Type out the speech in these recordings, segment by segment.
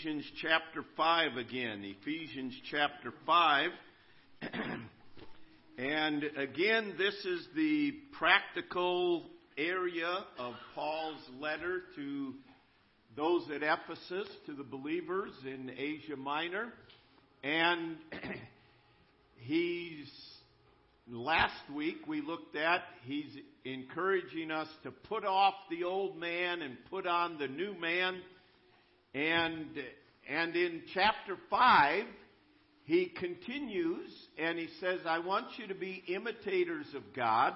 Ephesians chapter 5 again. Ephesians chapter 5. and again, this is the practical area of Paul's letter to those at Ephesus, to the believers in Asia Minor. And he's, last week we looked at, he's encouraging us to put off the old man and put on the new man. And, and in chapter 5, he continues and he says, I want you to be imitators of God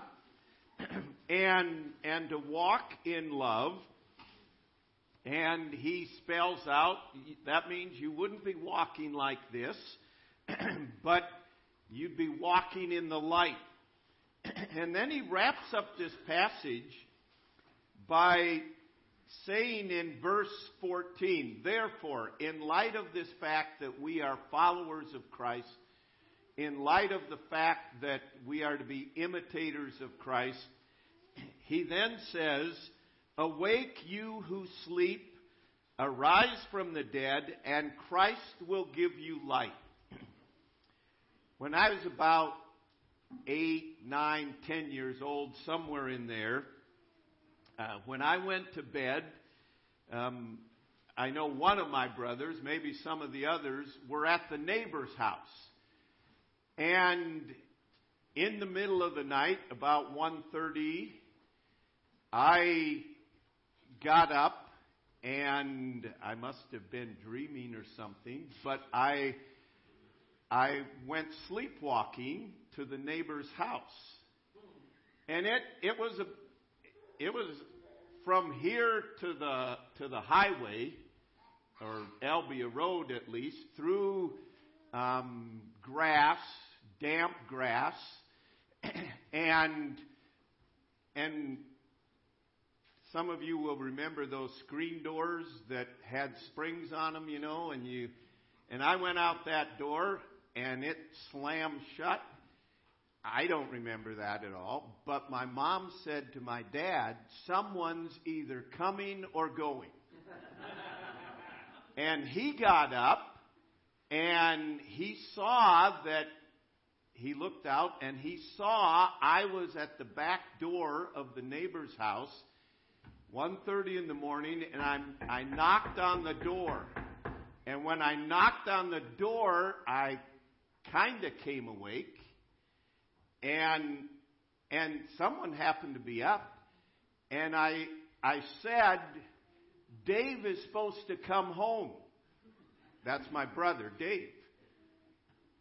and, and to walk in love. And he spells out that means you wouldn't be walking like this, but you'd be walking in the light. and then he wraps up this passage by saying in verse 14, Therefore, in light of this fact that we are followers of Christ, in light of the fact that we are to be imitators of Christ, he then says, Awake you who sleep, arise from the dead, and Christ will give you light. When I was about eight, nine, ten years old, somewhere in there, uh, when I went to bed, um, I know one of my brothers, maybe some of the others, were at the neighbor's house. And in the middle of the night, about 1.30, I got up and I must have been dreaming or something, but I I went sleepwalking to the neighbor's house. And it it was a it was from here to the to the highway, or Albia Road at least, through um, grass, damp grass, and and some of you will remember those screen doors that had springs on them, you know, and you and I went out that door and it slammed shut I don't remember that at all, but my mom said to my dad, someone's either coming or going. and he got up and he saw that he looked out and he saw I was at the back door of the neighbor's house 1:30 in the morning and I I knocked on the door. And when I knocked on the door, I kind of came awake and and someone happened to be up, and I I said, Dave is supposed to come home. That's my brother, Dave.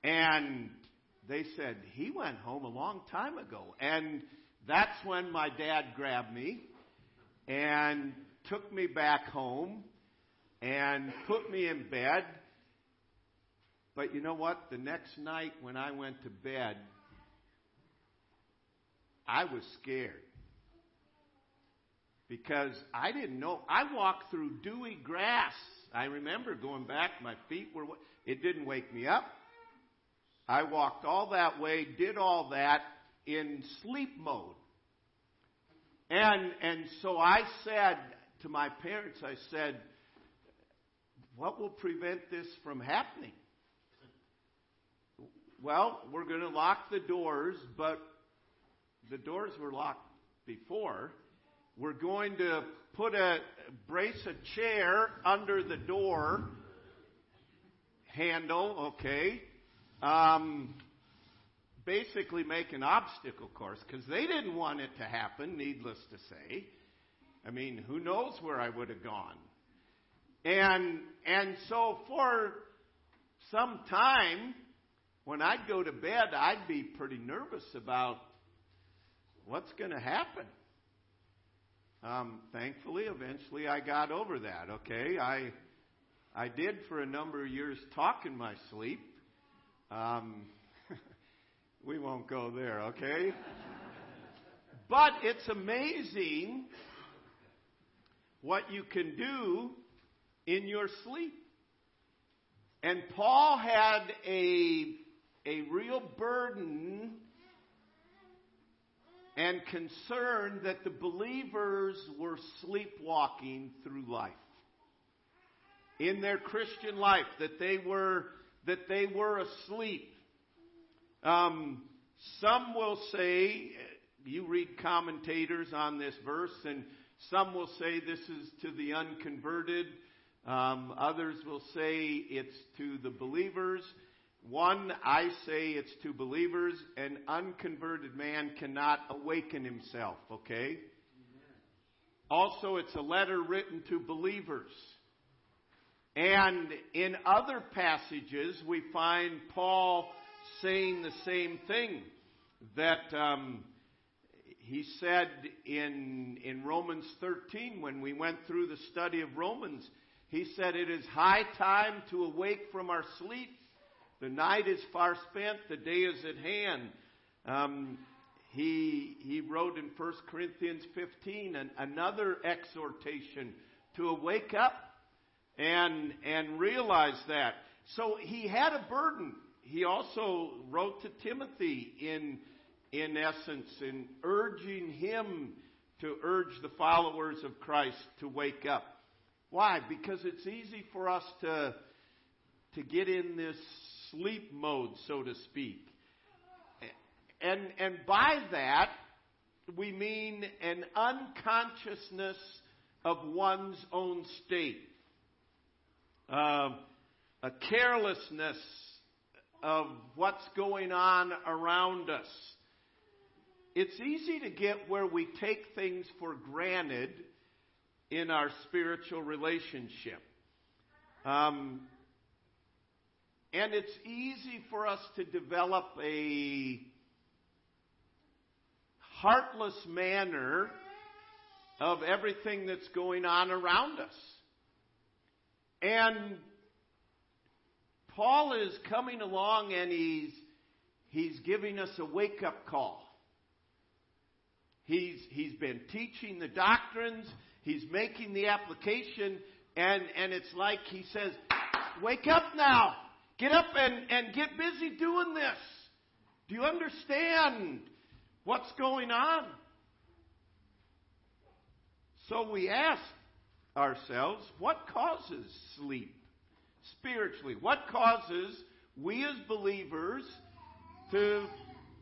And they said, he went home a long time ago. And that's when my dad grabbed me and took me back home and put me in bed. But you know what? The next night when I went to bed, I was scared because I didn't know. I walked through dewy grass. I remember going back, my feet were, it didn't wake me up. I walked all that way, did all that in sleep mode. And, and so I said to my parents, I said, what will prevent this from happening? Well, we're going to lock the doors, but the doors were locked before. We're going to put a brace a chair under the door handle, okay? Um, basically make an obstacle course because they didn't want it to happen, needless to say. I mean, who knows where I would have gone. And, and so for some time, when I'd go to bed, I'd be pretty nervous about what's going to happen? Um, thankfully, eventually I got over that. Okay, I I did for a number of years talk in my sleep. Um, we won't go there, okay? but it's amazing what you can do in your sleep. And Paul had a a real burden and concerned that the believers were sleepwalking through life. in their Christian life, that they were, that they were asleep. Um, some will say, you read commentators on this verse, and some will say this is to the unconverted. Um, others will say it's to the believers. One, I say it's to believers. An unconverted man cannot awaken himself, okay? Also, it's a letter written to believers. And in other passages, we find Paul saying the same thing that um, he said in, in Romans 13 when we went through the study of Romans. He said, It is high time to awake from our sleep. The night is far spent, the day is at hand. Um, he, he wrote in 1 Corinthians 15 an, another exhortation to wake up and, and realize that. So he had a burden. He also wrote to Timothy in, in essence, in urging him to urge the followers of Christ to wake up. Why? Because it's easy for us to, to get in this sleep mode, so to speak. And, and by that, we mean an unconsciousness of one's own state, uh, a carelessness of what's going on around us. It's easy to get where we take things for granted in our spiritual relationship. Um, and it's easy for us to develop a heartless manner of everything that's going on around us. And Paul is coming along and he's, he's giving us a wake up call. He's, he's been teaching the doctrines, he's making the application, and, and it's like he says, Wake up now! Get up and, and get busy doing this! Do you understand? What's going on? So we ask ourselves, what causes sleep spiritually? What causes we as believers to,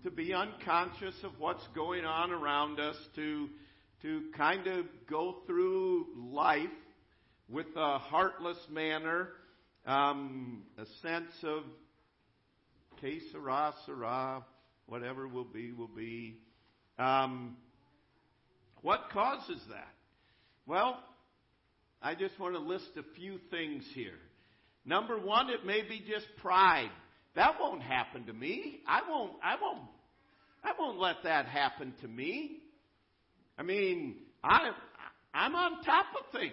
to be unconscious of what's going on around us, to, to kind of go through life with a heartless manner, um, a sense of que sera, whatever will be, will be. Um, what causes that? Well, I just want to list a few things here. Number one, it may be just pride. That won't happen to me. I won't, I won't, I won't let that happen to me. I mean, I, I'm on top of things.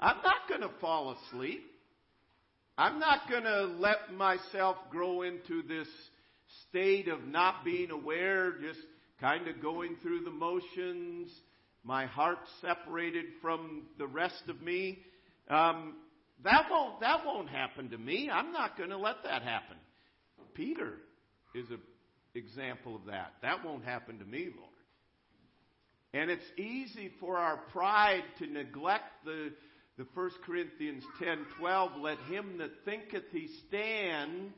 I'm not going to fall asleep. I'm not going to let myself grow into this state of not being aware, just kind of going through the motions, my heart separated from the rest of me. Um, that won't that won't happen to me. I'm not going to let that happen. Peter is an example of that. That won't happen to me, Lord. And it's easy for our pride to neglect the the 1 Corinthians 10:12 let him that thinketh he stand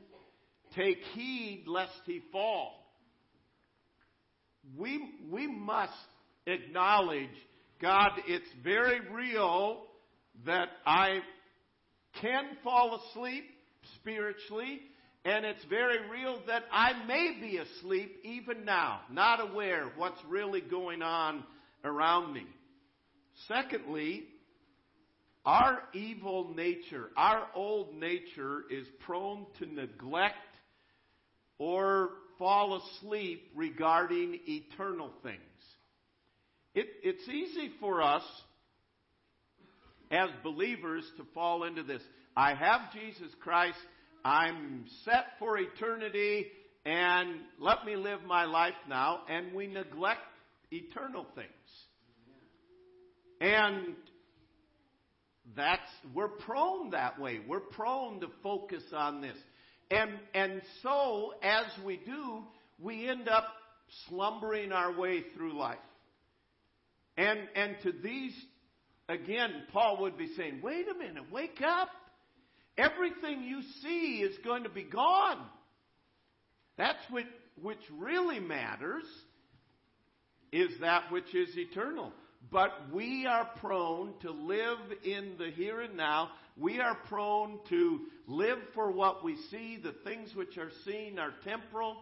Take heed lest he fall. We, we must acknowledge, God, it's very real that I can fall asleep spiritually, and it's very real that I may be asleep even now, not aware what's really going on around me. Secondly, our evil nature, our old nature is prone to neglect or fall asleep regarding eternal things. It, it's easy for us as believers to fall into this. I have Jesus Christ. I'm set for eternity and let me live my life now. And we neglect eternal things. And that's, we're prone that way. We're prone to focus on this. And, and so, as we do, we end up slumbering our way through life. And, and to these again, Paul would be saying, wait a minute, wake up. Everything you see is going to be gone. That's what which really matters is that which is eternal. But we are prone to live in the here and now. We are prone to live for what we see. The things which are seen are temporal.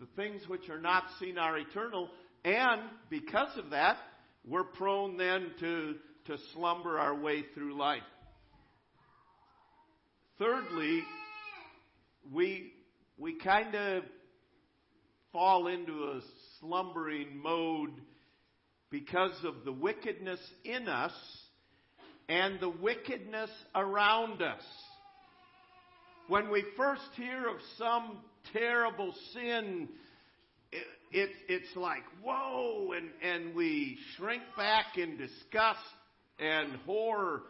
The things which are not seen are eternal. And because of that, we're prone then to, to slumber our way through life. Thirdly, we, we kind of fall into a slumbering mode because of the wickedness in us and the wickedness around us. When we first hear of some terrible sin, it, it, it's like, whoa, and, and we shrink back in disgust and horror.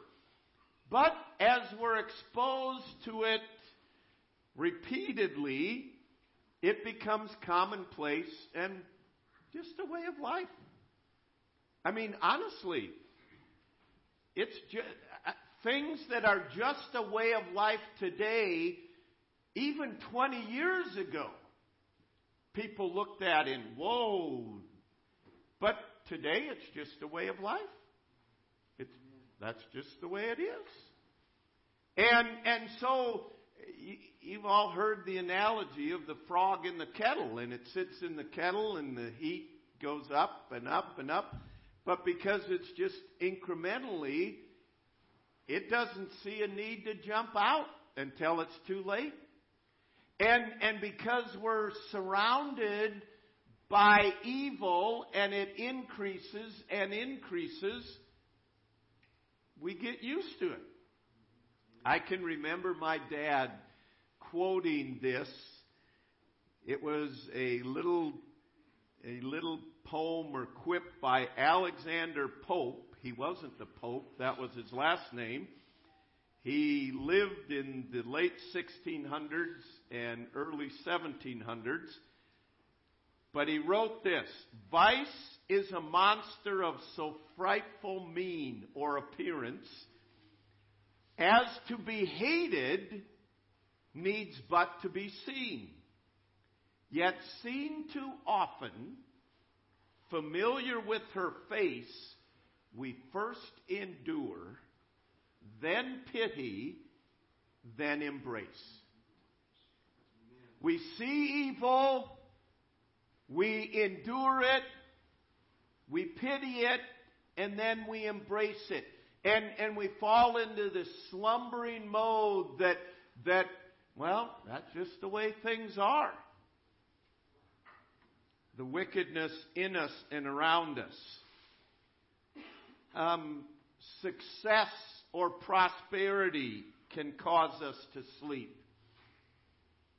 But as we're exposed to it repeatedly, it becomes commonplace and just a way of life. I mean, honestly, it's just, uh, things that are just a way of life today, even 20 years ago, people looked at and, whoa. But today it's just a way of life. It's, that's just the way it is. And, and so you've all heard the analogy of the frog in the kettle, and it sits in the kettle, and the heat goes up and up and up. But because it's just incrementally, it doesn't see a need to jump out until it's too late. And, and because we're surrounded by evil and it increases and increases, we get used to it. I can remember my dad quoting this. It was a little, a little poem or quip by Alexander Pope. He wasn't the Pope, that was his last name. He lived in the late 1600s and early 1700s. But he wrote this Vice is a monster of so frightful mien or appearance as to be hated needs but to be seen. Yet seen too often, familiar with her face, we first endure, then pity, then embrace. We see evil, we endure it, we pity it, and then we embrace it. And, and we fall into this slumbering mode that, that well, that's just the way things are. The wickedness in us and around us. Um, success or prosperity can cause us to sleep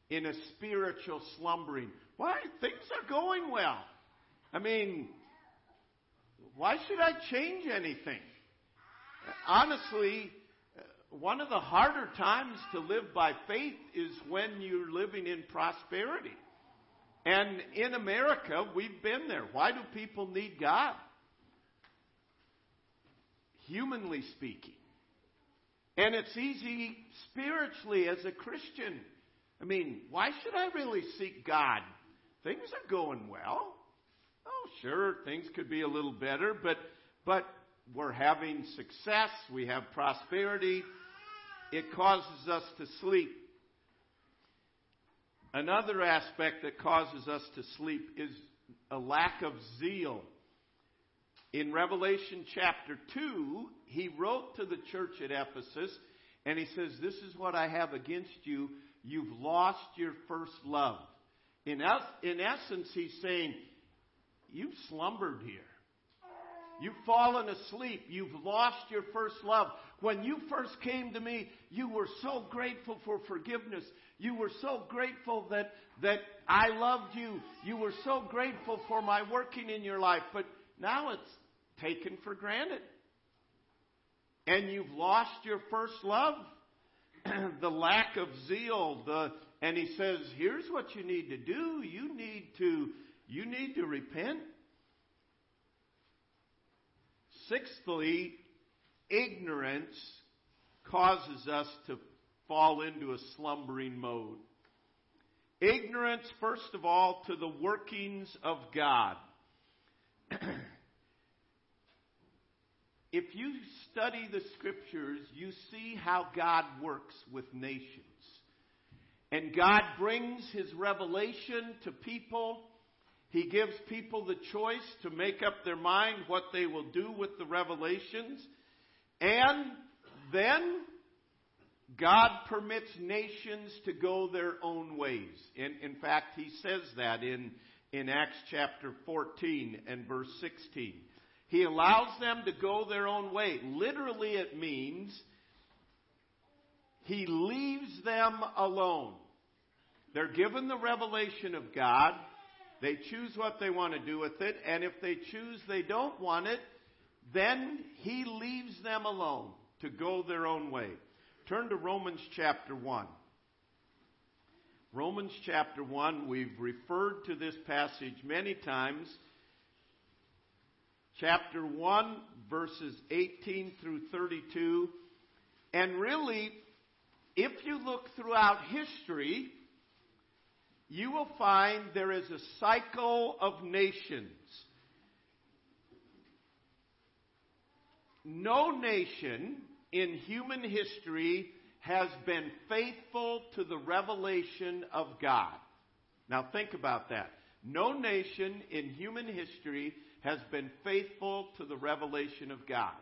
in a spiritual slumbering. Why? Things are going well. I mean, why should I change anything? Honestly, one of the harder times to live by faith is when you're living in prosperity. And in America, we've been there. Why do people need God? Humanly speaking. And it's easy spiritually as a Christian. I mean, why should I really seek God? Things are going well. Oh, sure, things could be a little better, but but we're having success, we have prosperity, it causes us to sleep. Another aspect that causes us to sleep is a lack of zeal. In Revelation chapter 2, he wrote to the church at Ephesus and he says, This is what I have against you. You've lost your first love. In, in essence, he's saying, You've slumbered here. You've fallen asleep. You've lost your first love. When you first came to me, you were so grateful for forgiveness. You were so grateful that, that I loved you. You were so grateful for my working in your life. But now it's taken for granted. And you've lost your first love. the lack of zeal, the, and he says, here's what you need to do. You need to, you need to repent. Sixthly, ignorance causes us to fall into a slumbering mode. Ignorance, first of all, to the workings of God. if you study the scriptures, you see how God works with nations. And God brings His revelation to people. He gives people the choice to make up their mind what they will do with the revelations. And then God permits nations to go their own ways. In, in fact, He says that in, in Acts chapter 14 and verse 16. He allows them to go their own way. Literally, it means He leaves them alone. They're given the revelation of God. They choose what they want to do with it. And if they choose they don't want it, then He leaves them alone to go their own way. Turn to Romans chapter 1. Romans chapter 1, we've referred to this passage many times. Chapter 1, verses 18 through 32. And really, if you look throughout history, you will find there is a cycle of nations. No nation in human history has been faithful to the revelation of God. Now think about that. No nation in human history has been faithful to the revelation of God.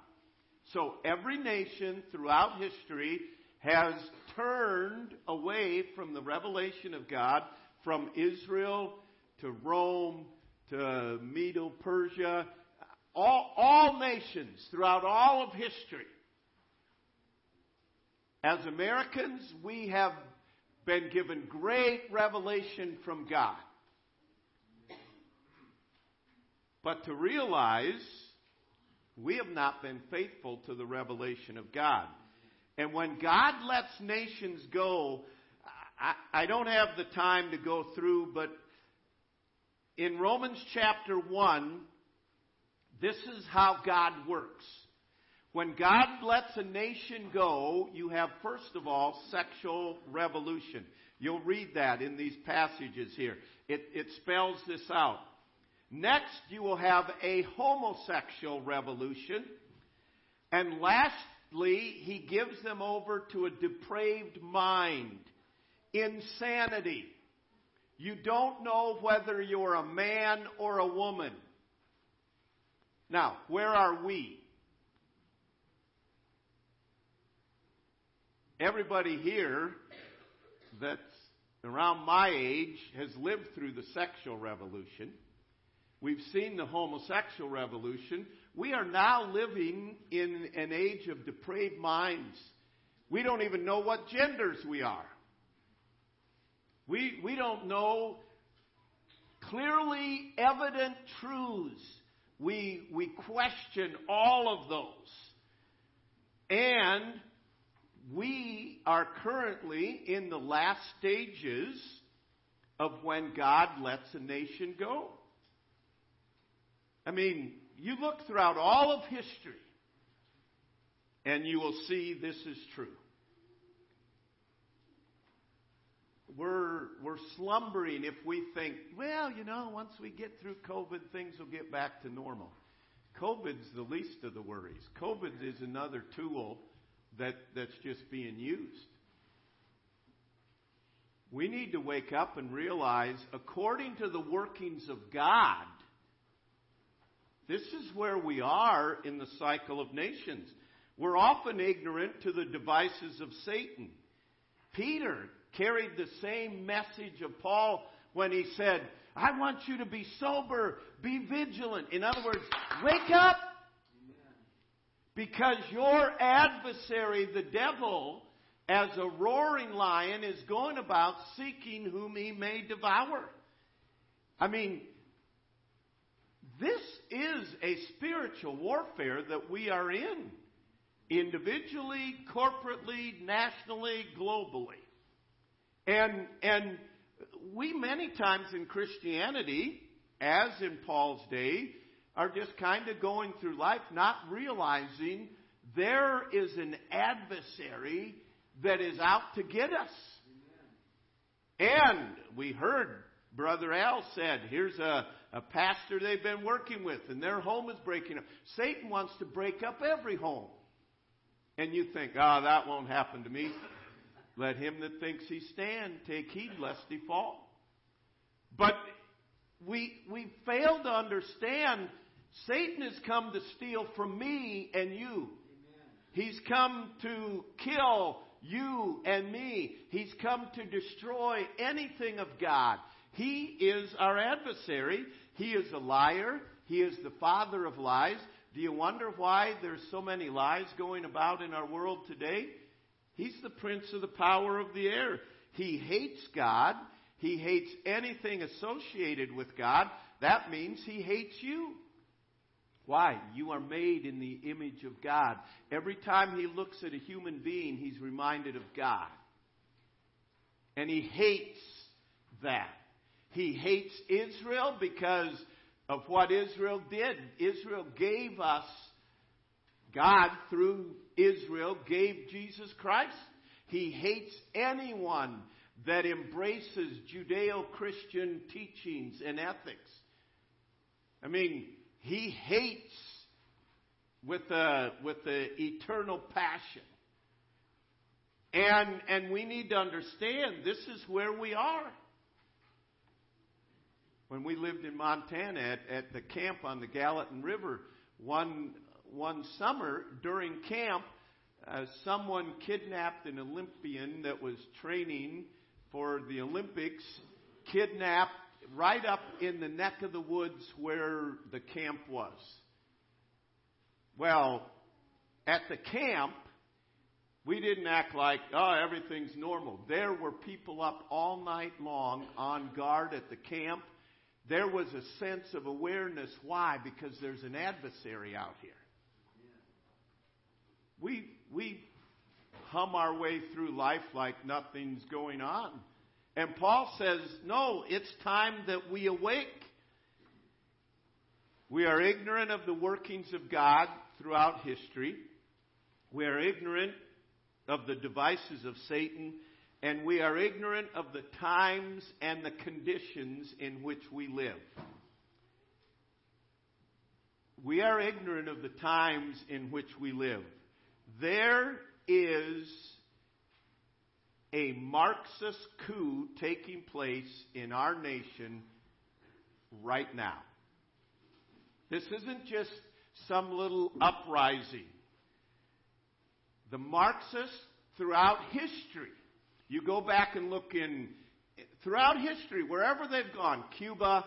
So every nation throughout history has turned away from the revelation of God from Israel to Rome to Medo Persia, all, all nations throughout all of history. As Americans, we have been given great revelation from God. But to realize we have not been faithful to the revelation of God. And when God lets nations go, I, I don't have the time to go through, but in Romans chapter 1, this is how God works. When God lets a nation go, you have, first of all, sexual revolution. You'll read that in these passages here. It, it spells this out. Next, you will have a homosexual revolution. And lastly, he gives them over to a depraved mind insanity. You don't know whether you're a man or a woman. Now, where are we? Everybody here that's around my age has lived through the sexual revolution. We've seen the homosexual revolution. We are now living in an age of depraved minds. We don't even know what genders we are. We, we don't know clearly evident truths. We, we question all of those. And we are currently in the last stages of when God lets a nation go. I mean, you look throughout all of history and you will see this is true. we're, we're slumbering if we think, well, you know, once we get through COVID, things will get back to normal. COVID's the least of the worries. COVID is another tool that, that's just being used. We need to wake up and realize, according to the workings of God, this is where we are in the cycle of nations. We're often ignorant to the devices of Satan. Peter carried the same message of Paul when he said, I want you to be sober, be vigilant. In other words, wake up. Because your adversary, the devil, as a roaring lion, is going about seeking whom he may devour. I mean, this is a spiritual warfare that we are in, individually, corporately, nationally, globally. And, and we many times in Christianity, as in Paul's day, are just kind of going through life not realizing there is an adversary that is out to get us. And we heard Brother Al said, here's a, a pastor they've been working with, and their home is breaking up. Satan wants to break up every home. And you think, ah, oh, that won't happen to me. Let him that thinks he stand take heed lest he fall. But we, we fail to understand Satan has come to steal from me and you. He's come to kill you and me. He's come to destroy anything of God. He is our adversary. He is a liar. He is the father of lies. Do you wonder why there's so many lies going about in our world today? He's the prince of the power of the air. He hates God. He hates anything associated with God. That means he hates you. Why? You are made in the image of God. Every time he looks at a human being, he's reminded of God. And he hates that. He hates Israel because of what Israel did. Israel gave us, God through Israel gave Jesus Christ. He hates anyone that embraces Judeo Christian teachings and ethics. I mean, he hates with the, with the eternal passion. And, and we need to understand this is where we are. When we lived in Montana at, at the camp on the Gallatin River, one, one summer during camp, uh, someone kidnapped an Olympian that was training for the Olympics, kidnapped right up in the neck of the woods where the camp was. Well, at the camp, we didn't act like, oh, everything's normal. There were people up all night long on guard at the camp. There was a sense of awareness. Why? Because there's an adversary out here. We, we hum our way through life like nothing's going on. And Paul says, no, it's time that we awake. We are ignorant of the workings of God throughout history. We are ignorant of the devices of Satan. And we are ignorant of the times and the conditions in which we live. We are ignorant of the times in which we live. There is a Marxist coup taking place in our nation right now. This isn't just some little uprising. The Marxists throughout history, you go back and look in, throughout history, wherever they've gone, Cuba,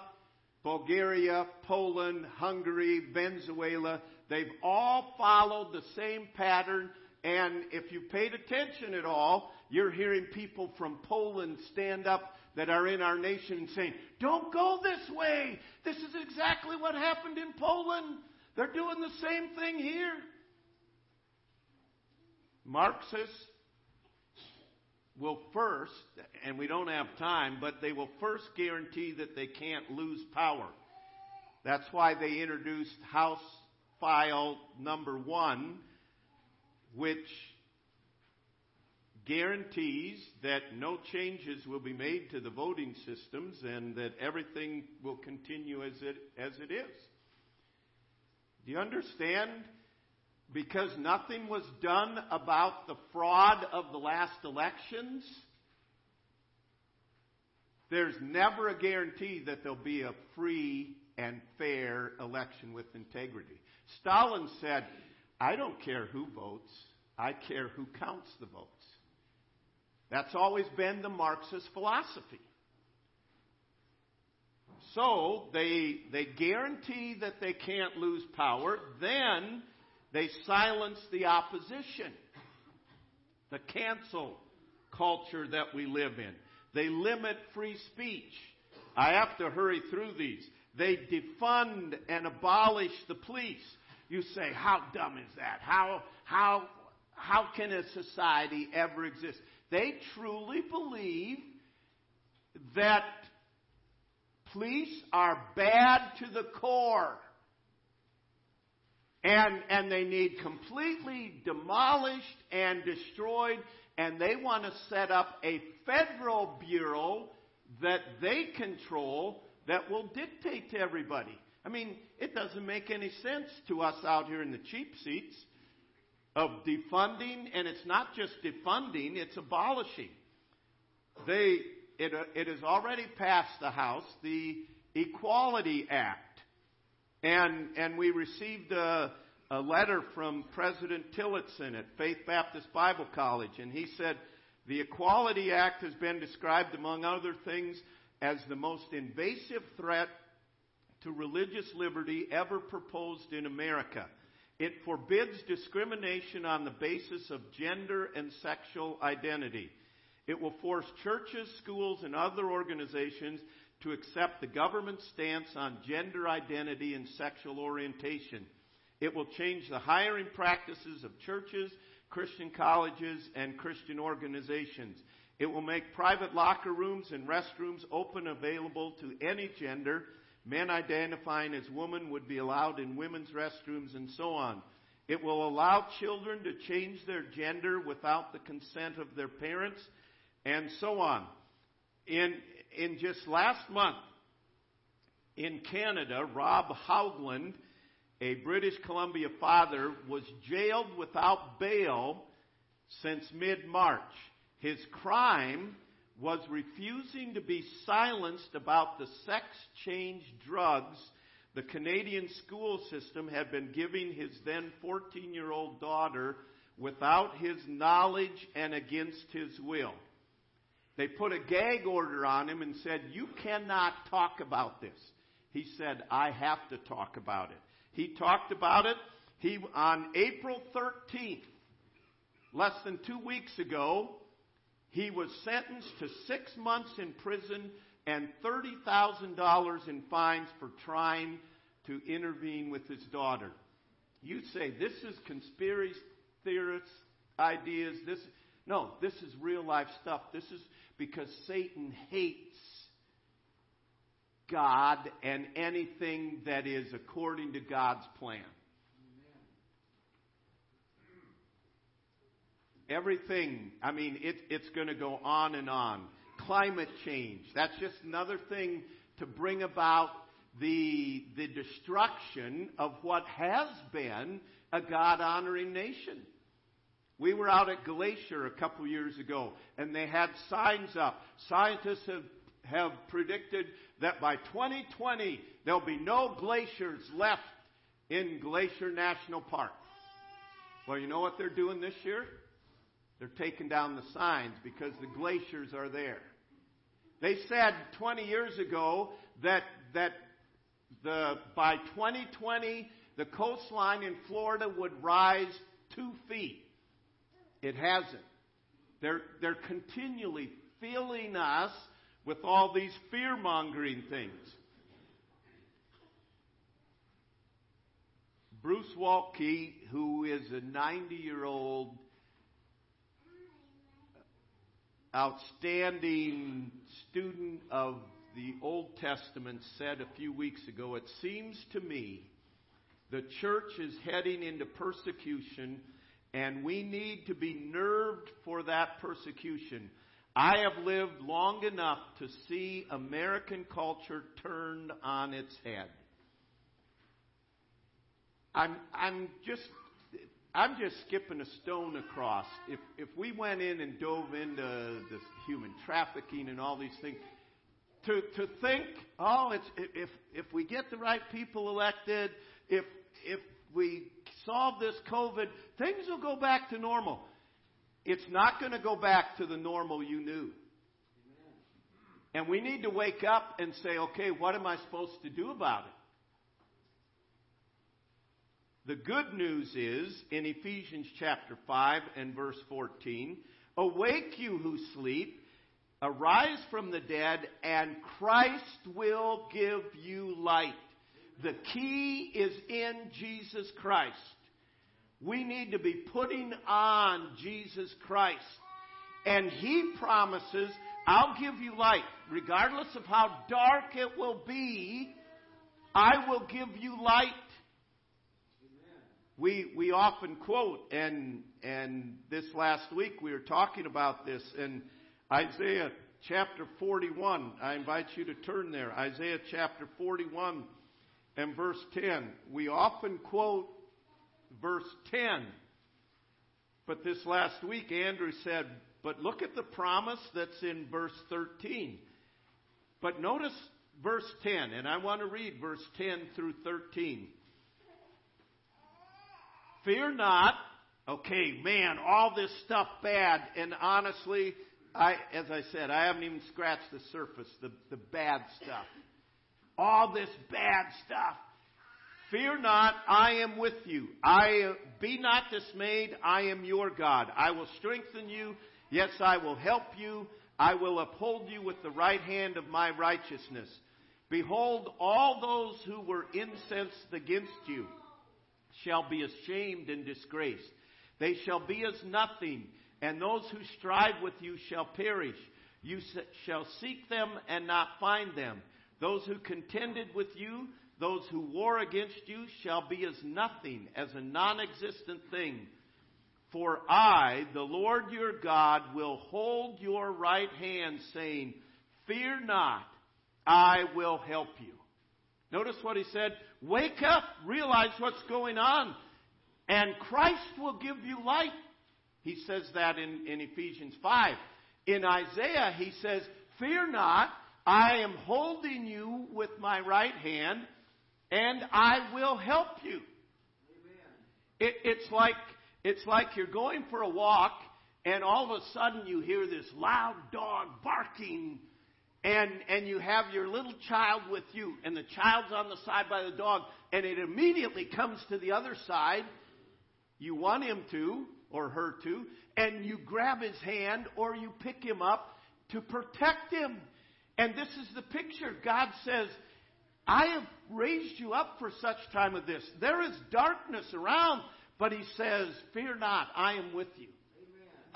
Bulgaria, Poland, Hungary, Venezuela, they've all followed the same pattern. And if you paid attention at all, you're hearing people from Poland stand up that are in our nation and saying, Don't go this way. This is exactly what happened in Poland. They're doing the same thing here. Marxists will first, and we don't have time, but they will first guarantee that they can't lose power. That's why they introduced House File number one, which guarantees that no changes will be made to the voting systems and that everything will continue as it, as it is. Do you understand? Because nothing was done about the fraud of the last elections, there's never a guarantee that there'll be a free and fair election with integrity. Stalin said, I don't care who votes, I care who counts the votes. That's always been the Marxist philosophy. So they, they guarantee that they can't lose power, then they silence the opposition. The cancel culture that we live in. They limit free speech. I have to hurry through these. They defund and abolish the police. You say, how dumb is that? How, how, how can a society ever exist? They truly believe that police are bad to the core. And, and they need completely demolished and destroyed, and they want to set up a federal bureau that they control that will dictate to everybody. I mean, it doesn't make any sense to us out here in the cheap seats of defunding, and it's not just defunding, it's abolishing. They, it, uh, it has already passed the House, the Equality Act. And, and we received a, a letter from President Tillotson at Faith Baptist Bible College, and he said, the Equality Act has been described, among other things, as the most invasive threat to religious liberty ever proposed in America. It forbids discrimination on the basis of gender and sexual identity. It will force churches, schools, and other organizations to accept the government's stance on gender identity and sexual orientation. It will change the hiring practices of churches, Christian colleges, and Christian organizations. It will make private locker rooms and restrooms open available to any gender. Men identifying as women would be allowed in women's restrooms and so on. It will allow children to change their gender without the consent of their parents and so on. In, in just last month in Canada, Rob Hoagland, a British Columbia father, was jailed without bail since mid March. His crime was refusing to be silenced about the sex change drugs the Canadian school system had been giving his then 14 year old daughter without his knowledge and against his will. They put a gag order on him and said, You cannot talk about this. He said, I have to talk about it. He talked about it. He, on April 13th, less than two weeks ago, he was sentenced to six months in prison and $30,000 in fines for trying to intervene with his daughter. You say, this is conspiracy theorists' ideas. This, no, this is real life stuff. This is because Satan hates God and anything that is according to God's plan. Everything, I mean, it, it's going to go on and on. Climate change, that's just another thing to bring about the, the destruction of what has been a God honoring nation. We were out at Glacier a couple years ago, and they had signs up. Scientists have, have predicted that by 2020, there'll be no glaciers left in Glacier National Park. Well, you know what they're doing this year? They're taking down the signs because the glaciers are there. They said 20 years ago that, that the, by 2020, the coastline in Florida would rise two feet. It hasn't. They're, they're continually filling us with all these fear mongering things. Bruce Waltke, who is a 90 year old outstanding student of the Old Testament, said a few weeks ago It seems to me the church is heading into persecution, and we need to be nerved for that persecution. I have lived long enough to see American culture turned on its head. I'm, I'm just I'm just skipping a stone across. If if we went in and dove into this human trafficking and all these things, to to think, oh, it's if if we get the right people elected, if if we solve this COVID, things will go back to normal. It's not going to go back to the normal you knew. And we need to wake up and say, okay, what am I supposed to do about it? The good news is in Ephesians chapter 5 and verse 14 Awake, you who sleep, arise from the dead, and Christ will give you light. The key is in Jesus Christ. We need to be putting on Jesus Christ. And He promises, I'll give you light. Regardless of how dark it will be, I will give you light we, we often quote, and, and this last week we were talking about this in Isaiah chapter 41. I invite you to turn there. Isaiah chapter 41 and verse 10. We often quote verse 10. But this last week, Andrew said, but look at the promise that's in verse 13. But notice verse 10, and I want to read verse 10 through 13. Fear not. Okay, man, all this stuff bad, and honestly, I, as I said, I haven't even scratched the surface, the, the bad stuff. All this bad stuff. Fear not, I am with you. I be not dismayed, I am your God. I will strengthen you. Yes, I will help you. I will uphold you with the right hand of my righteousness. Behold, all those who were incensed against you shall be ashamed and disgraced. They shall be as nothing, and those who strive with you shall perish. You shall seek them and not find them. Those who contended with you, those who war against you, shall be as nothing, as a non existent thing. For I, the Lord your God, will hold your right hand, saying, Fear not, I will help you. Notice what he said. Wake up, realize what's going on, and Christ will give you light. He says that in, in Ephesians 5. In Isaiah, he says, Fear not, I am holding you with my right hand, and I will help you. It, it's like it's like you're going for a walk, and all of a sudden you hear this loud dog barking and, and you have your little child with you, and the child's on the side by the dog, and it immediately comes to the other side. You want him to, or her to, and you grab his hand or you pick him up to protect him. And this is the picture. God says, I have raised you up for such time as this. There is darkness around, but he says, Fear not, I am with you.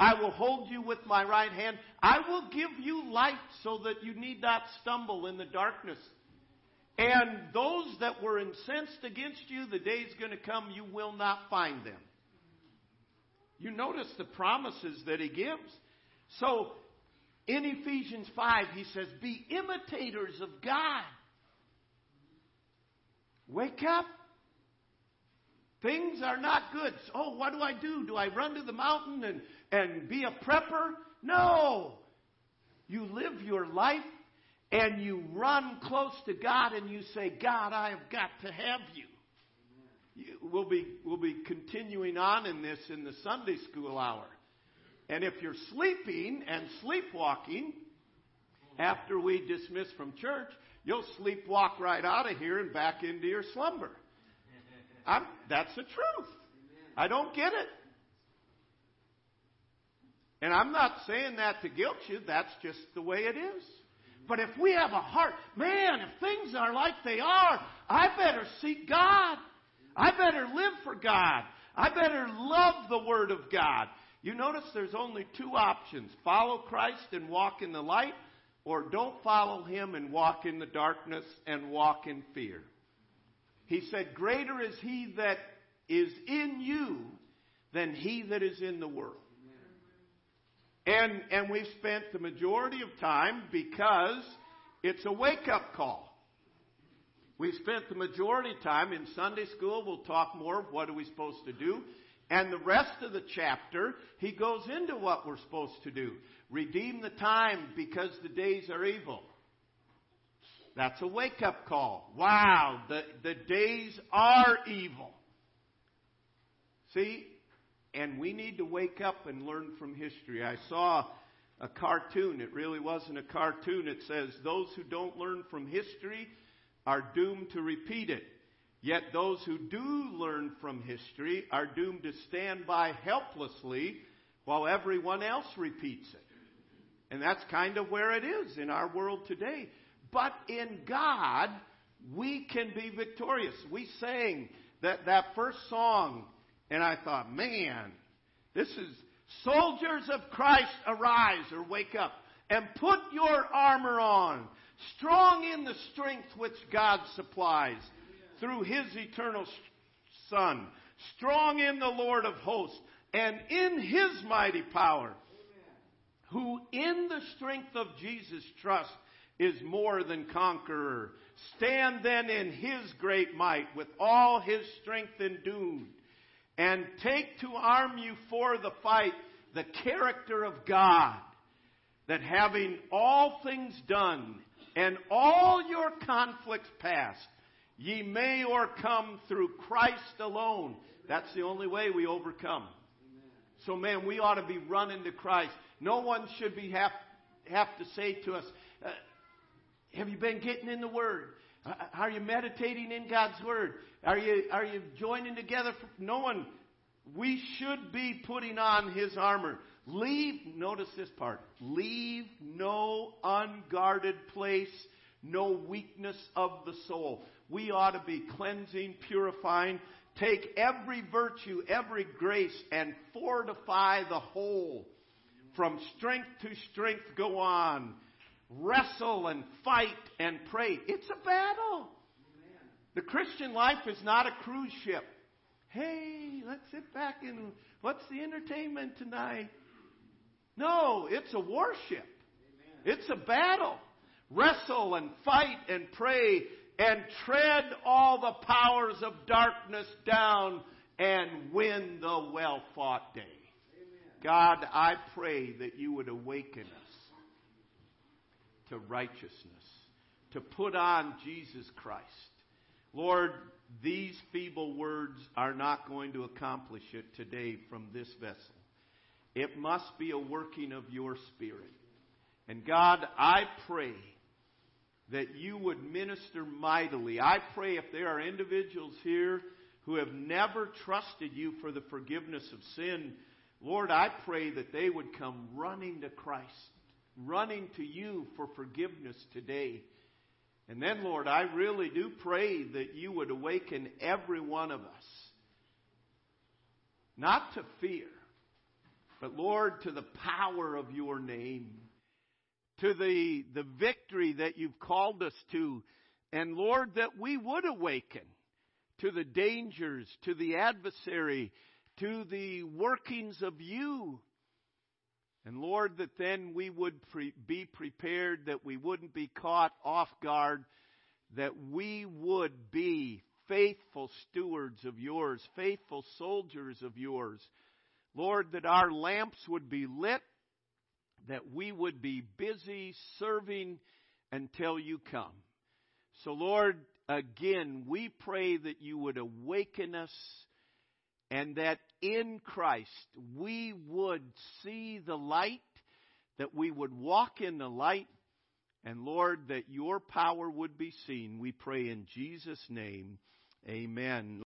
I will hold you with my right hand. I will give you light so that you need not stumble in the darkness. And those that were incensed against you, the day is going to come, you will not find them. You notice the promises that he gives. So, in Ephesians 5, he says, Be imitators of God. Wake up. Things are not good. Oh, what do I do? Do I run to the mountain and and be a prepper. No. You live your life and you run close to God and you say, God, I have got to have you. We'll be, we'll be continuing on in this in the Sunday school hour. And if you're sleeping and sleepwalking after we dismiss from church, you'll sleepwalk right out of here and back into your slumber. I'm, that's the truth. I don't get it. And I'm not saying that to guilt you, that's just the way it is. But if we have a heart, man, if things are like they are, I better seek God. I better live for God. I better love the Word of God. You notice there's only two options follow Christ and walk in the light, or don't follow Him and walk in the darkness and walk in fear. He said, Greater is He that is in you than he that is in the world. And, and we've spent the majority of time because it's a wake up call. We've spent the majority of time in Sunday school. We'll talk more of what are we supposed to do. And the rest of the chapter, he goes into what we're supposed to do. Redeem the time because the days are evil. That's a wake up call. Wow, the, the days are evil. See, and we need to wake up and learn from history. I saw a cartoon. It really wasn't a cartoon. It says, Those who don't learn from history are doomed to repeat it. Yet those who do learn from history are doomed to stand by helplessly while everyone else repeats it. And that's kind of where it is in our world today. But in God, we can be victorious. We sang that, that first song and I thought, man, this is soldiers of Christ, arise or wake up and put your armor on, strong in the strength which God supplies through his eternal Son. strong in the Lord of hosts, and in his mighty power, who in the strength of Jesus trust is more than conqueror. Stand then in his great might with all his strength endued, and take to arm you for the fight the character of God, that having all things done and all your conflicts past, ye may overcome through Christ alone. That's the only way we overcome. So, man, we ought to be running to Christ. No one should be have, have to say to us, Have you been getting in the Word? Are you meditating in God's Word? Are you, are you joining together? No one. We should be putting on His armor. Leave, notice this part, leave no unguarded place, no weakness of the soul. We ought to be cleansing, purifying, take every virtue, every grace, and fortify the whole. From strength to strength go on. Wrestle and fight and pray. It's a battle. The Christian life is not a cruise ship. Hey, let's sit back and what's the entertainment tonight? No, it's a warship. It's a battle. Wrestle and fight and pray and tread all the powers of darkness down and win the well fought day. God, I pray that you would awaken us to righteousness, to put on Jesus Christ. Lord, these feeble words are not going to accomplish it today from this vessel. It must be a working of your Spirit. And God, I pray that you would minister mightily. I pray if there are individuals here who have never trusted you for the forgiveness of sin, Lord, I pray that they would come running to Christ, running to you for forgiveness today. And then, Lord, I really do pray that you would awaken every one of us, not to fear, but Lord, to the power of your name, to the, the victory that you've called us to, and Lord, that we would awaken to the dangers, to the adversary, to the workings of you. And Lord, that then we would pre- be prepared, that we wouldn't be caught off guard, that we would be faithful stewards of yours, faithful soldiers of yours. Lord, that our lamps would be lit, that we would be busy serving until you come. So, Lord, again, we pray that you would awaken us and that in Christ we would see the light, that we would walk in the light, and Lord, that your power would be seen. We pray in Jesus' name. Amen.